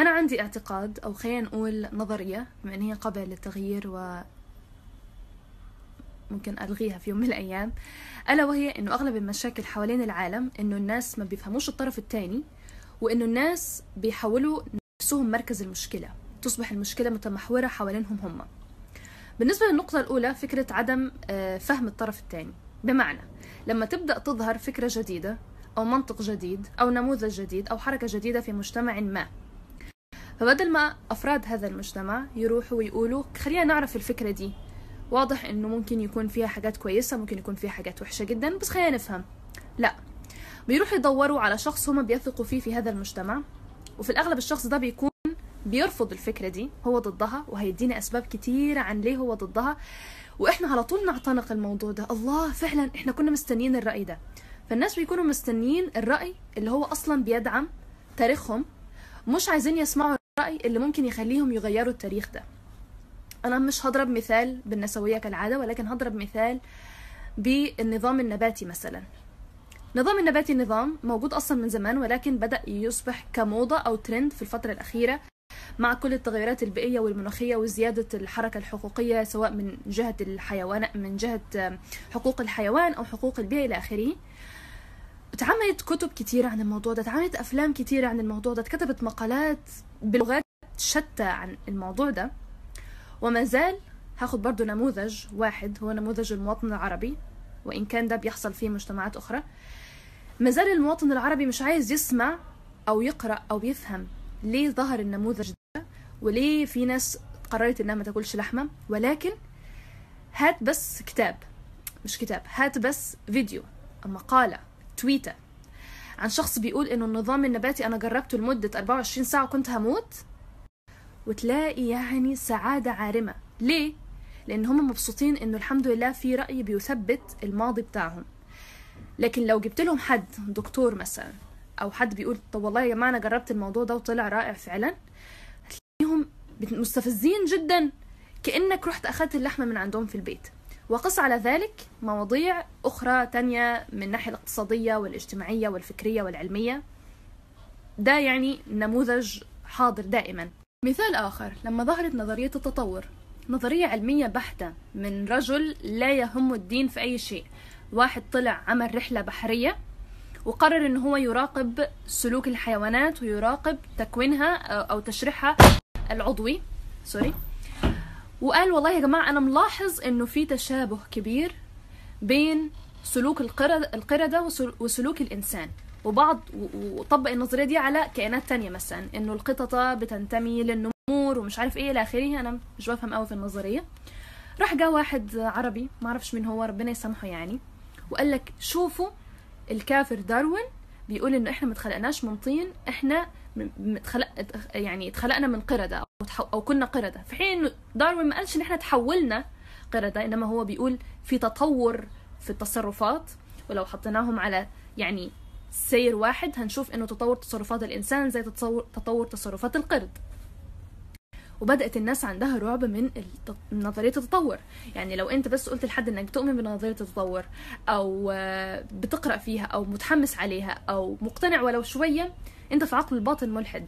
أنا عندي اعتقاد أو خلينا نقول نظرية بما أن هي قابلة للتغيير و ممكن ألغيها في يوم من الأيام ألا وهي أنه أغلب المشاكل حوالين العالم أنه الناس ما بيفهموش الطرف الثاني وأنه الناس بيحولوا نفسهم مركز المشكلة تصبح المشكلة متمحورة حوالينهم هم. بالنسبة للنقطة الأولى فكرة عدم آه، فهم الطرف الثاني بمعنى لما تبدأ تظهر فكرة جديدة أو منطق جديد أو نموذج جديد أو حركة جديدة في مجتمع ما فبدل ما أفراد هذا المجتمع يروحوا ويقولوا خلينا نعرف الفكرة دي. واضح إنه ممكن يكون فيها حاجات كويسة ممكن يكون فيها حاجات وحشة جدا بس خلينا نفهم. لا. بيروحوا يدوروا على شخص هم بيثقوا فيه في هذا المجتمع وفي الأغلب الشخص ده بيكون بيرفض الفكرة دي هو ضدها وهيدينا أسباب كتيرة عن ليه هو ضدها. وإحنا على طول نعتنق الموضوع ده. الله فعلا إحنا كنا مستنيين الرأي ده. فالناس بيكونوا مستنيين الرأي اللي هو أصلا بيدعم تاريخهم مش عايزين يسمعوا الرأي اللي ممكن يخليهم يغيروا التاريخ ده. أنا مش هضرب مثال بالنسوية كالعادة ولكن هضرب مثال بالنظام النباتي مثلا. النظام النباتي نظام موجود أصلا من زمان ولكن بدأ يصبح كموضة أو ترند في الفترة الأخيرة مع كل التغيرات البيئية والمناخية وزيادة الحركة الحقوقية سواء من جهة الحيوان من جهة حقوق الحيوان أو حقوق البيئة إلى آخره. اتعملت كتب كتيرة عن الموضوع ده اتعملت أفلام كتيرة عن الموضوع ده اتكتبت مقالات بلغات شتى عن الموضوع ده. وما زال هاخد برضو نموذج واحد هو نموذج المواطن العربي وإن كان ده بيحصل في مجتمعات أخرى. ما زال المواطن العربي مش عايز يسمع أو يقرأ أو يفهم ليه ظهر النموذج ده وليه في ناس قررت إنها ما تاكلش لحمة ولكن هات بس كتاب مش كتاب هات بس فيديو مقالة. تويتة عن شخص بيقول إنه النظام النباتي أنا جربته لمدة 24 ساعة وكنت هموت وتلاقي يعني سعادة عارمة. ليه؟ لأن هم مبسوطين إنه الحمد لله في رأي بيثبت الماضي بتاعهم. لكن لو جبت لهم حد دكتور مثلا أو حد بيقول طب والله يا جماعة أنا جربت الموضوع ده وطلع رائع فعلا هتلاقيهم مستفزين جدا كأنك رحت أخذت اللحمة من عندهم في البيت. وقس على ذلك مواضيع أخرى تانية من الناحية الاقتصادية والاجتماعية والفكرية والعلمية. ده يعني نموذج حاضر دائما. مثال آخر لما ظهرت نظرية التطور. نظرية علمية بحتة من رجل لا يهم الدين في أي شيء. واحد طلع عمل رحلة بحرية وقرر إن هو يراقب سلوك الحيوانات ويراقب تكوينها أو تشريحها العضوي. سوري وقال والله يا جماعة أنا ملاحظ إنه في تشابه كبير بين سلوك القردة, وسلوك الإنسان. وبعض وطبق النظرية دي على كائنات تانية مثلا إنه القططة بتنتمي للنمور ومش عارف إيه إلى آخره. أنا مش بفهم قوي في النظرية. راح جاء واحد عربي ما أعرفش مين هو ربنا يسامحه يعني وقال لك شوفوا الكافر داروين بيقول إنه إحنا ما اتخلقناش من طين متخلق يعني اتخلقنا من قردة أو كنا قردة. في حين إنه داروين ما قالش إن إحنا تحولنا قردة إنما هو بيقول في تطور في التصرفات ولو حطيناهم على يعني سير واحد هنشوف إنه تطور تصرفات الإنسان زي تطور, تصرفات القرد. وبدأت الناس عندها رعب من نظرية التطور. يعني لو أنت بس قلت لحد إنك بتؤمن بنظرية التطور أو بتقرأ فيها أو متحمس عليها أو مقتنع ولو شوية انت في عقل الباطن ملحد.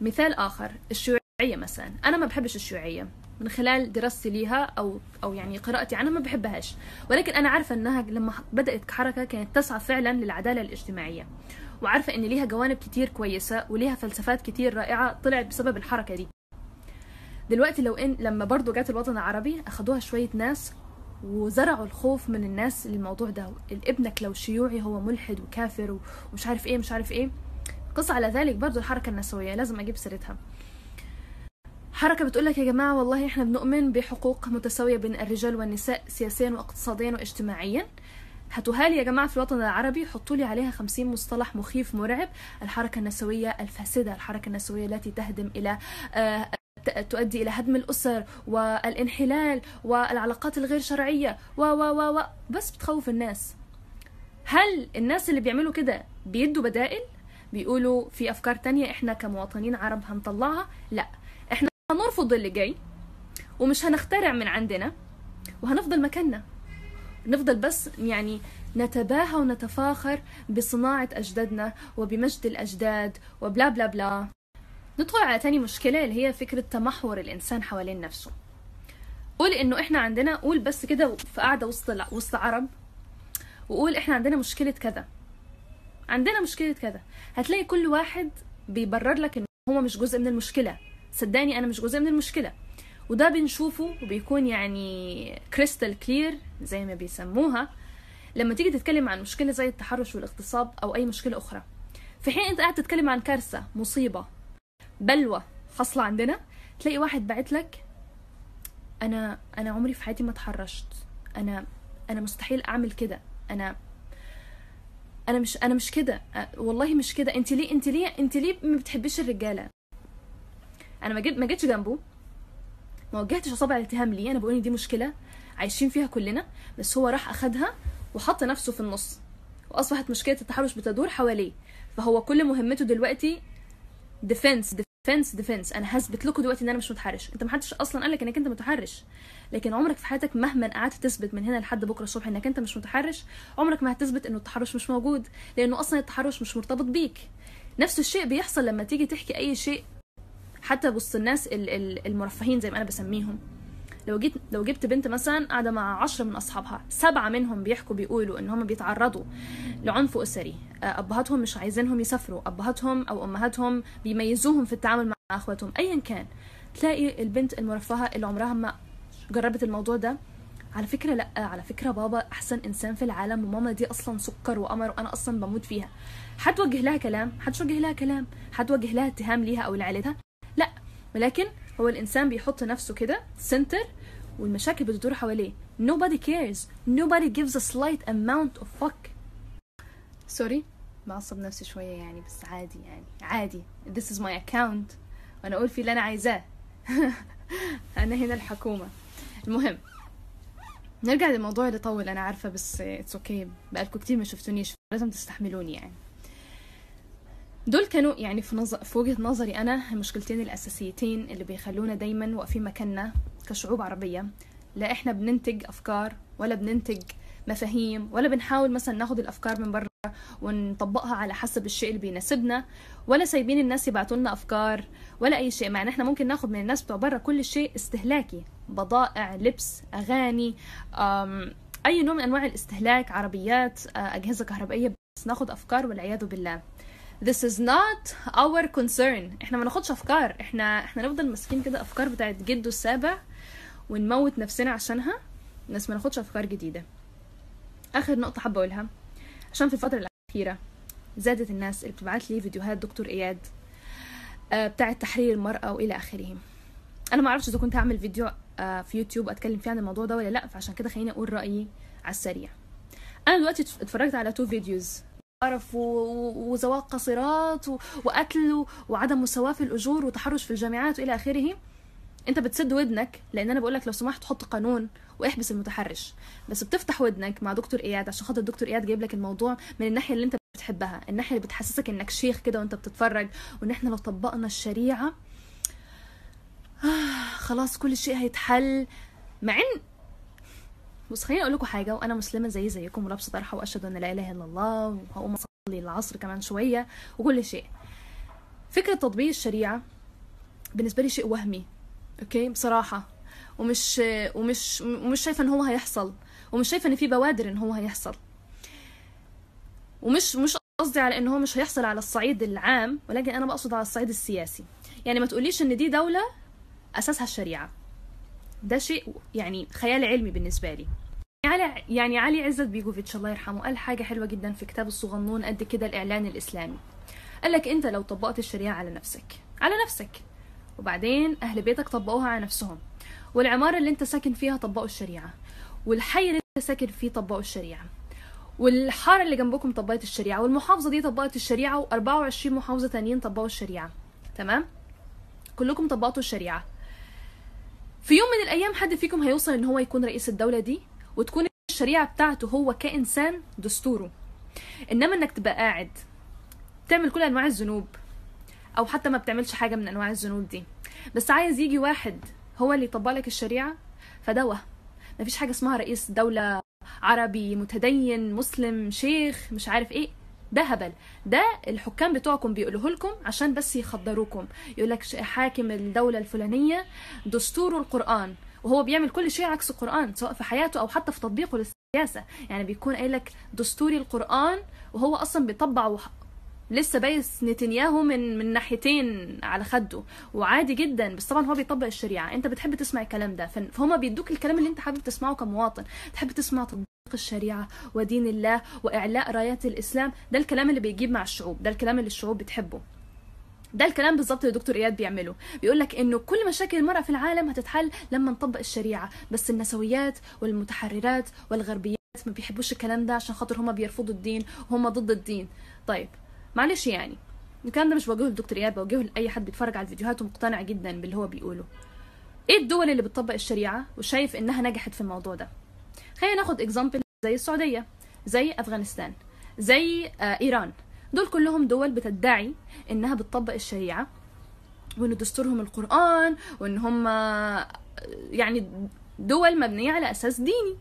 مثال آخر الشيوعية مثلا. أنا ما بحبش الشيوعية. من خلال دراستي ليها أو أو يعني قراءتي عنها ما بحبهاش. ولكن أنا عارفة إنها لما بدأت كحركه كانت تسعى فعلا للعدالة الاجتماعية. وعارفة إن ليها جوانب كتير كويسة وليها فلسفات كتير رائعة طلعت بسبب الحركة دي. دلوقتي لو إن لما برضو جات الوطن العربي أخدوها شوية ناس وزرعوا الخوف من الناس للموضوع ده. ابنك لو شيوعي هو ملحد وكافر ومش عارف إيه مش عارف إيه. قص على ذلك برضو الحركة النسوية لازم أجيب سيرتها. حركة بتقول لك يا جماعة والله إحنا بنؤمن بحقوق متساوية بين الرجال والنساء سياسيا واقتصاديا واجتماعيا. هاتوها لي يا جماعة في الوطن العربي حطوا لي عليها خمسين مصطلح مخيف مرعب. الحركة النسوية الفاسدة الحركة النسوية التي تهدم إلى تؤدي إلى هدم الأسر والانحلال والعلاقات الغير شرعية و و و بس بتخوف الناس. هل الناس اللي بيعملوا كده بيدوا بدائل؟ بيقولوا في أفكار تانية إحنا كمواطنين عرب هنطلعها؟ لا. إحنا هنرفض اللي جاي ومش هنخترع من عندنا وهنفضل مكاننا. نفضل بس يعني نتباهى ونتفاخر بصناعة أجدادنا وبمجد الأجداد وبلا بلا بلا. ندخل على تاني مشكلة اللي هي فكرة تمحور الإنسان حوالين نفسه. قول إنه إحنا عندنا قول بس كده في قاعدة وسط وسط عرب وقول إحنا عندنا مشكلة كذا. عندنا مشكلة كذا. هتلاقي كل واحد بيبرر لك إن هو مش جزء من المشكلة. صدقني أنا مش جزء من المشكلة. وده بنشوفه وبيكون يعني كريستال كلير زي ما بيسموها. لما تيجي تتكلم عن مشكلة زي التحرش والاغتصاب أو أي مشكلة أخرى. في حين أنت قاعد تتكلم عن كارثة مصيبة بلوى حاصلة عندنا تلاقي واحد بعت لك أنا أنا عمري في حياتي ما اتحرشت أنا أنا مستحيل أعمل كده. أنا أنا مش أنا مش كده. والله مش كده. أنت ليه أنت ليه أنت ليه ما بتحبيش الرجالة؟ أنا ما جيت ما جيتش جنبه. ما وجهتش أصابع الاتهام ليه؟ أنا بقول إن دي مشكلة عايشين فيها كلنا. بس هو راح أخدها وحط نفسه في النص. وأصبحت مشكلة التحرش بتدور حواليه. فهو كل مهمته دلوقتي defense defense defense أنا هثبت لكم دلوقتي إن أنا مش متحرش. أنت ما حدش أصلا قال لك إنك أنت متحرش. لكن عمرك في حياتك مهما قعدت تثبت من هنا لحد بكرة الصبح إنك أنت مش متحرش عمرك ما هتثبت إنه التحرش مش موجود لأنه أصلا التحرش مش مرتبط بيك. نفس الشيء بيحصل لما تيجي تحكي أي شيء. حتى وسط الناس ال- ال- المرفهين زي ما أنا بسميهم. لو جيت لو جبت بنت مثلا قاعدة مع عشرة من أصحابها سبعة منهم بيحكوا بيقولوا إن هم بيتعرضوا لعنف أسري. آه، أبهاتهم مش عايزينهم يسافروا. أبهاتهم أو أمهاتهم بيميزوهم في التعامل مع أخواتهم. ايا كان. تلاقي البنت المرفهة اللي عمرها ما جربت الموضوع ده. على فكرة لأ على فكرة بابا أحسن إنسان في العالم وماما دي أصلا سكر وقمر وأنا أصلا بموت فيها. هتوجه لها كلام؟ هتوجه لها كلام؟ هتوجه لها اتهام ليها أو لعيلتها؟ لأ. ولكن هو الإنسان بيحط نفسه كده سنتر والمشاكل بتدور حواليه. Nobody cares. Nobody gives a slight amount of fuck. sorry بعصب نفسي شوية يعني بس عادي يعني. عادي. This is my account. وأنا أقول فيه اللي أنا عايزاه. أنا هنا الحكومة. المهم نرجع للموضوع اللي طول أنا عارفة بس it's okay okay. بقالكم كتير ما شفتونيش لازم تستحملوني يعني. دول كانوا يعني في, نظر في وجهة نظري أنا المشكلتين الأساسيتين اللي بيخلونا دايما واقفين مكاننا كشعوب عربية. لا إحنا بننتج أفكار ولا بننتج مفاهيم ولا بنحاول مثلا ناخد الأفكار من بره ونطبقها على حسب الشيء اللي بيناسبنا ولا سايبين الناس يبعتوا لنا أفكار ولا أي شيء. مع إن إحنا ممكن ناخد من الناس بتوع بره كل شيء استهلاكي بضائع لبس أغاني أي نوع من أنواع الاستهلاك عربيات أجهزة كهربائية بس ناخد أفكار والعياذ بالله. This is not our concern. إحنا ما ناخدش أفكار. إحنا إحنا نفضل ماسكين كده أفكار بتاعت جده السابع ونموت نفسنا عشانها. بس ما ناخدش أفكار جديدة. آخر نقطة حابة أقولها. عشان في الفترة الأخيرة زادت الناس اللي بتبعت لي فيديوهات دكتور إياد آه، بتاعت تحرير المرأة وإلى آخره. أنا ما أعرفش إذا كنت هعمل فيديو آه، في يوتيوب أتكلم فيه عن الموضوع ده ولا لأ فعشان كده خليني أقول رأيي على السريع. أنا دلوقتي اتفرجت على two videos قرف وزواج قاصرات وقتل وعدم مساواة في الأجور وتحرش في الجامعات وإلى آخره. أنت بتسد ودنك لأن أنا بقولك لو سمحت حط قانون واحبس المتحرش. بس بتفتح ودنك مع دكتور إياد عشان خاطر الدكتور إياد جايب لك الموضوع من الناحية اللي أنت بتحبها الناحية اللي بتحسسك إنك شيخ كده وأنت بتتفرج وإن إحنا لو طبقنا الشريعة آه خلاص كل شيء هيتحل. مع إن بص خليني أقول لكم حاجة وأنا مسلمة زي زيكم ولابسة طرحة وأشهد أن لا إله إلا الله وهقوم أصلي العصر كمان شوية وكل شيء. فكرة تطبيق الشريعة بالنسبة لي شيء وهمي أوكي؟ بصراحة. ومش ومش ومش شايفة إن هو هيحصل ومش شايفة إن في بوادر إن هو هيحصل. ومش مش قصدي على إن هو مش هيحصل على الصعيد العام ولكن أنا بقصد على الصعيد السياسي. يعني ما تقوليش إن دي دولة أساسها الشريعة. ده شيء يعني خيال علمي بالنسبة لي. علي يعني علي عزت بيجوفيتش الله يرحمه قال حاجة حلوة جدا في كتاب الصغنون قد كده الإعلان الإسلامي. قال لك أنت لو طبقت الشريعة على نفسك على نفسك. وبعدين أهل بيتك طبقوها على نفسهم. والعمارة اللي أنت ساكن فيها طبقوا الشريعة. والحي اللي أنت ساكن فيه طبقوا الشريعة. والحارة اللي جنبكم طبقت الشريعة. والمحافظة دي طبقت الشريعة و24 محافظة تانيين طبقوا الشريعة. تمام؟ كلكم طبقتوا الشريعة. في يوم من الأيام حد فيكم هيوصل إن هو يكون رئيس الدولة دي؟ وتكون الشريعة بتاعته هو كإنسان دستوره. إنما إنك تبقى قاعد تعمل كل أنواع الذنوب أو حتى ما بتعملش حاجة من أنواع الذنوب دي. بس عايز يجي واحد هو اللي يطبق لك الشريعة فده وهم مفيش حاجة اسمها رئيس دولة عربي متدين مسلم شيخ مش عارف إيه. ده هبل. ده الحكام بتوعكم بيقولوه لكم عشان بس يخدروكم يقول لك حاكم الدولة الفلانية دستور القرآن وهو بيعمل كل شيء عكس القرآن سواء في حياته أو حتى في تطبيقه للسياسة. يعني بيكون قايل لك دستوري القرآن وهو أصلا بيطبع وح... لسه بايس نتنياهو من من ناحيتين على خده. وعادي جدا بس طبعا هو بيطبق الشريعة. أنت بتحب تسمع الكلام ده فهم بيدوك الكلام اللي أنت حابب تسمعه كمواطن. تحب تسمع تطبيق الشريعة ودين الله وإعلاء رايات الإسلام. ده الكلام اللي بيجيب مع الشعوب ده الكلام اللي الشعوب بتحبه. ده الكلام بالظبط اللي دكتور إياد بيعمله. بيقول لك إنه كل مشاكل المرأة في العالم هتتحل لما نطبق الشريعة بس النسويات والمتحررات والغربيات ما بيحبوش الكلام ده عشان خاطر هما بيرفضوا الدين وهم ضد الدين. طيب معلش يعني الكلام ده مش بوجهه لدكتور إياد بوجهه لأي حد بيتفرج على الفيديوهات ومقتنع جدا باللي هو بيقوله. إيه الدول اللي بتطبق الشريعة وشايف إنها نجحت في الموضوع ده؟ خلينا ناخد اكزامبل زي السعودية زي أفغانستان زي آه إيران. دول كلهم دول بتدعي إنها بتطبق الشريعة وإن دستورهم القرآن وإن هم يعني دول مبنية على أساس ديني.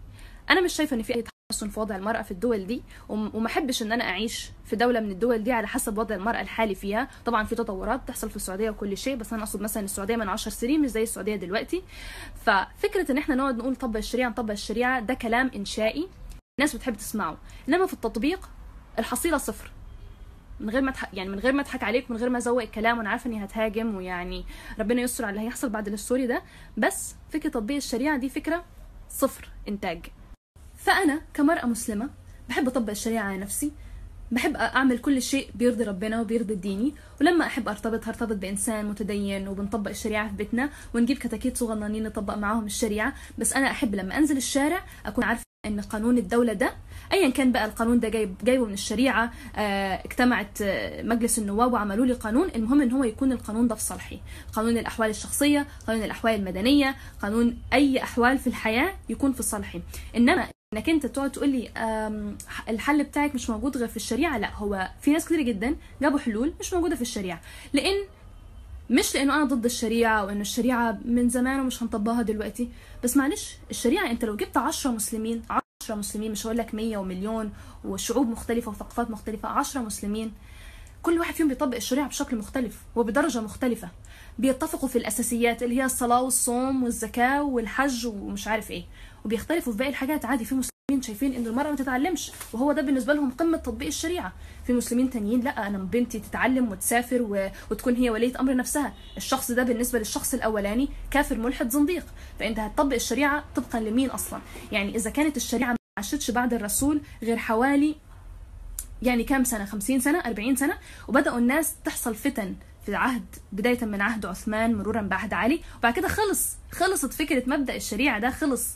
أنا مش شايفة إن في أي تحسن في وضع المرأة في الدول دي وما أحبش إن أنا أعيش في دولة من الدول دي على حسب وضع المرأة الحالي فيها. طبعا في تطورات بتحصل في السعودية وكل شيء بس أنا أقصد مثلا السعودية من 10 سنين مش زي السعودية دلوقتي. ففكرة إن إحنا نقعد نقول طبق الشريعة نطبق الشريعة ده كلام إنشائي الناس بتحب تسمعه. إنما في التطبيق الحصيلة صفر. من غير ما تح... يعني من غير ما أضحك عليك من غير ما أزوق الكلام وأنا عارفة إني هتهاجم ويعني ربنا يستر على اللي هيحصل بعد الستوري ده. بس فكرة تطبيق الشريعة دي فكرة صفر إنتاج. فأنا كمرأة مسلمة بحب أطبق الشريعة على نفسي بحب أعمل كل شيء بيرضي ربنا وبيرضي ديني ولما أحب أرتبط هرتبط بإنسان متدين وبنطبق الشريعة في بيتنا ونجيب كتاكيت صغننين نطبق معاهم الشريعة بس أنا أحب لما أنزل الشارع أكون عارفة إن قانون الدولة ده ايا كان بقى القانون ده جايب جايبه من الشريعة آه اجتمعت آه مجلس النواب وعملوا لي قانون المهم إن هو يكون القانون ده في صالحي قانون الأحوال الشخصية قانون الأحوال المدنية قانون أي أحوال في الحياة يكون في صالحي. إنما إنك أنت تقعد تقول لي الحل بتاعك مش موجود غير في الشريعة. لا هو في ناس كتير جدا جابوا حلول مش موجودة في الشريعة. لأن مش لأنه أنا ضد الشريعة وإنه الشريعة من زمان ومش هنطبقها دلوقتي. بس معلش الشريعة أنت لو جبت 10 مسلمين 10 مسلمين مش هقول لك 100 ومليون وشعوب مختلفة وثقافات مختلفة 10 مسلمين كل واحد فيهم بيطبق الشريعة بشكل مختلف وبدرجة مختلفة. بيتفقوا في الأساسيات اللي هي الصلاة والصوم والزكاة والحج ومش عارف إيه. وبيختلفوا في باقي الحاجات. عادي في مسلمين شايفين إن المرأة ما تتعلمش وهو ده بالنسبة لهم قمة تطبيق الشريعة. في مسلمين تانيين لأ أنا بنتي تتعلم وتسافر و... وتكون هي ولية أمر نفسها. الشخص ده بالنسبة للشخص الأولاني كافر ملحد زنديق. فإنت هتطبق الشريعة طبقا لمين أصلا؟ يعني إذا كانت الشريعة ما عاشتش بعد الرسول غير حوالي يعني كام سنة؟ 50 سنة؟ 40 سنة؟ وبدأوا الناس تحصل فتن في عهد بداية من عهد عثمان مرورا بعهد علي. وبعد كده خلص خلصت فكرة مبدأ الشريعة ده خلص.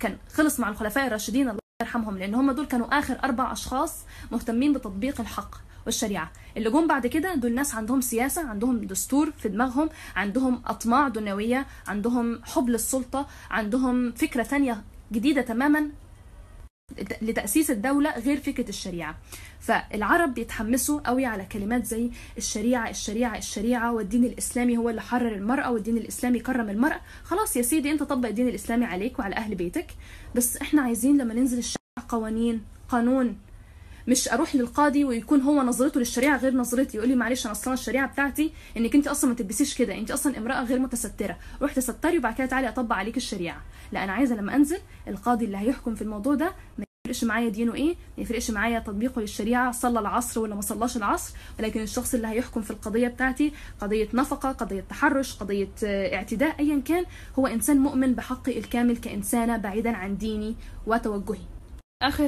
كان خلص مع الخلفاء الراشدين الله يرحمهم لأن هم دول كانوا آخر أربع أشخاص مهتمين بتطبيق الحق والشريعة. اللي جم بعد كده دول ناس عندهم سياسة عندهم دستور في دماغهم عندهم أطماع دنيوية عندهم حب للسلطة عندهم فكرة ثانية جديدة تماما لتأسيس الدولة غير فكرة الشريعة. فالعرب بيتحمسوا قوي على كلمات زي الشريعة الشريعة الشريعة والدين الإسلامي هو اللي حرر المرأة والدين الإسلامي كرم المرأة. خلاص يا سيدي أنت طبق الدين الإسلامي عليك وعلى أهل بيتك. بس إحنا عايزين لما ننزل الشارع قوانين قانون مش أروح للقاضي ويكون هو نظرته للشريعة غير نظرتي يقول لي معلش أنا أصلا الشريعة بتاعتي إنك أنت أصلا ما تلبسيش كده أنت أصلا امرأة غير متسترة. روح تستري وبعد كده تعالي أطبق عليك الشريعة. لا أنا عايزة لما أنزل القاضي اللي هيحكم في الموضوع ده ما يفرقش معايا دينه إيه ما يفرقش معايا تطبيقه للشريعة صلى العصر ولا ما صلاش العصر ولكن الشخص اللي هيحكم في القضية بتاعتي قضية نفقة قضية تحرش قضية اعتداء ايا كان هو إنسان مؤمن بحقي الكامل كإنسانة بعيدا عن ديني وتوجهي. آخر